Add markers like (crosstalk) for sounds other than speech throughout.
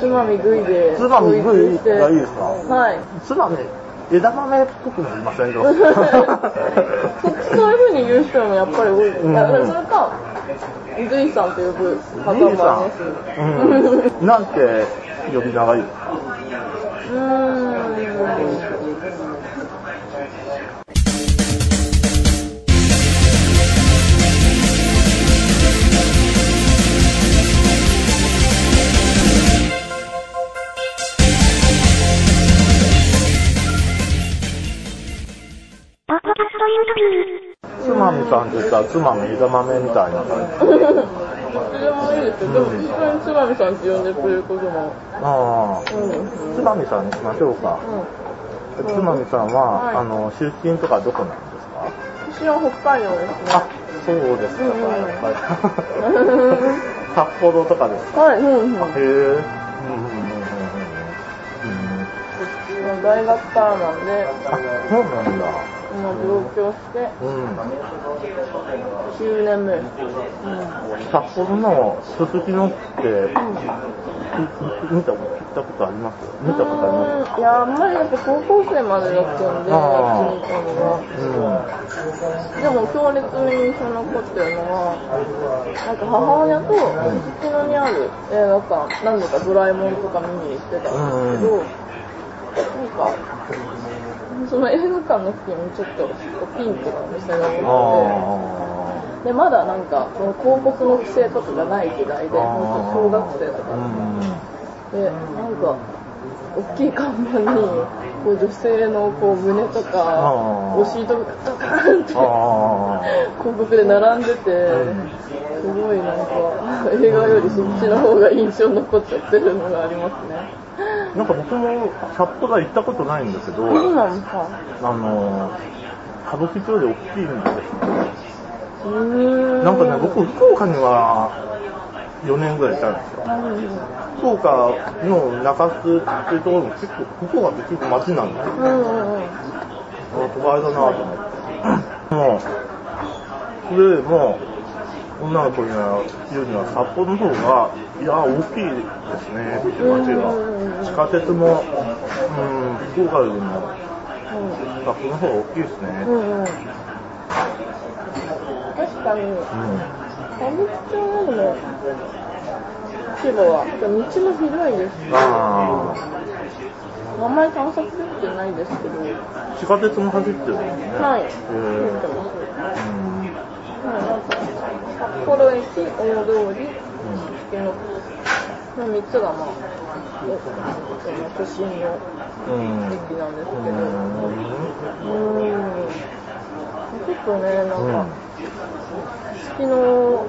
つまみ食いで。つまみ食いがいいですか？はい。つまみ、枝豆っぽくなりませんか？(laughs) そそういう風に言う人もやっぱり多い。うんいや、それか、グイさんと呼ぶ方もありさます。ん、うん、なんて呼び名がいいですか？うーん。つまみさんって言ったらつまみ枝豆みたいな感じ。もいいですもつまみさんって呼んでくれることも。ああ、つまみさんにしましょうか。うん。つまみさんは、はいあの、出身とかどこなんですか？私は北海道ですね。あ、そうですか。うんうんやっぱり札幌とかですかはい、うんうん。あ (laughs) へえ。うんうんうんうんうん大学からなんで、あ、そうなんだ。今上京してうん。9年目。です。札幌のすすきのって、み見たこと、聞いたことあります？見たことあります？うん。いや、あんまりやっぱ高校生までだったんで、ああ。ーっちにいたのは。でも強烈に印象に残ってるのは、なんか母親とすすきのにある映画館、何度かドラえもんとか見に行ってたんですけど、なんか、その映画館の付近にちょっとピンクのお店がうん。多くて、で、まだなんか、その広告の規制とかがない時代で、本当小学生とかで、なんか、大きい看板に、こう女性のこう胸とか、お尻とかドカーンってあ広告で並んでて、すごいなんか、映画よりそっちの方が印象に残っちゃってるのがありますね。あ。なんか僕も札幌は行ったことないんだけど、そうなんですか。あの、歌舞伎町で大きいんですよ。なんかね、僕、福岡には4年ぐらいいたんですよ。福岡の中洲っていうところも結構、福岡って結構街なんですよ。うん都会だなと思って。もう、それも、女の子には言うには札幌の方が、いや、大きいですね、街が。地下鉄も、うん、福岡よりも札幌の方が大きいですね。うんうん。確かに、うん。歌舞伎町よりも、規模は、道も広いですし、ああんまり探索できてないですけど、あ、地下鉄も走ってるんですね。はい、へ走ってーます。うん。はい、なん。か、札幌駅、大通り、月のの3つがまあ、都心の。駅なん。ですけど、うん。うーん。結構ね、なん。か、月の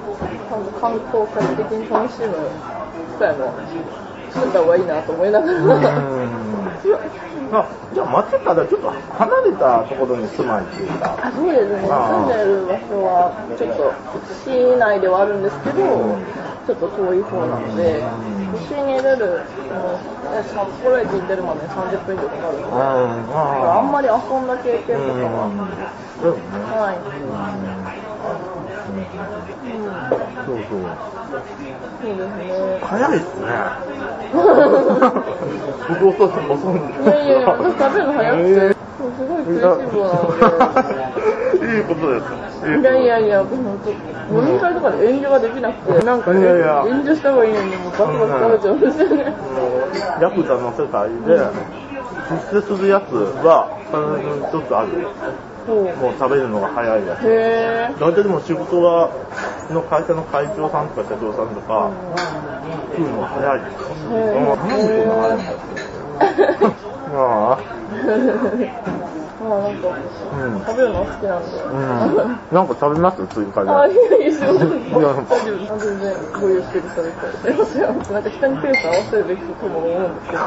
観光客的に楽しむ機会も作った方がいいなと思いながら、あじゃあ街からちょっと離れたところに住まいっていうか。あそうですね、住んでる場所はちょっと市内ではあるんですけど、ちょっと遠い方なので、都心に出る、札幌駅に出るまでに30分以上かかるので、うん。だからあんまり遊んだ経験とかは、そうね。はい。そうそう。そうですね。早いっすね。僕遅い遅いんですいやいやいや、私食べるの早くて、もうすごい食いしん坊なのいいことです。で。いやいやいや、本当、飲み会とかで遠慮ができなくて、なんか、いやいや遠慮した方がいいのに、もうバクバク食べちゃうんですよね。もうヤクザの世界で出世するやつは必ず一つある。もう食べるのが早いやつ。大体でも仕事は、の会社の会長さんとか社長さんとか、食うの早いですよ。へーもうなん。でこん。な早いん。だって。ああ。まあなん。か、うん。食べるの好きなん。で。うん。なん。か食べます追加で。あ、いやいや、すい。いや丈夫です。全然ごゆっくりされて。すいません。なん。か人にペース合わせるべきとも思うん。ですけど。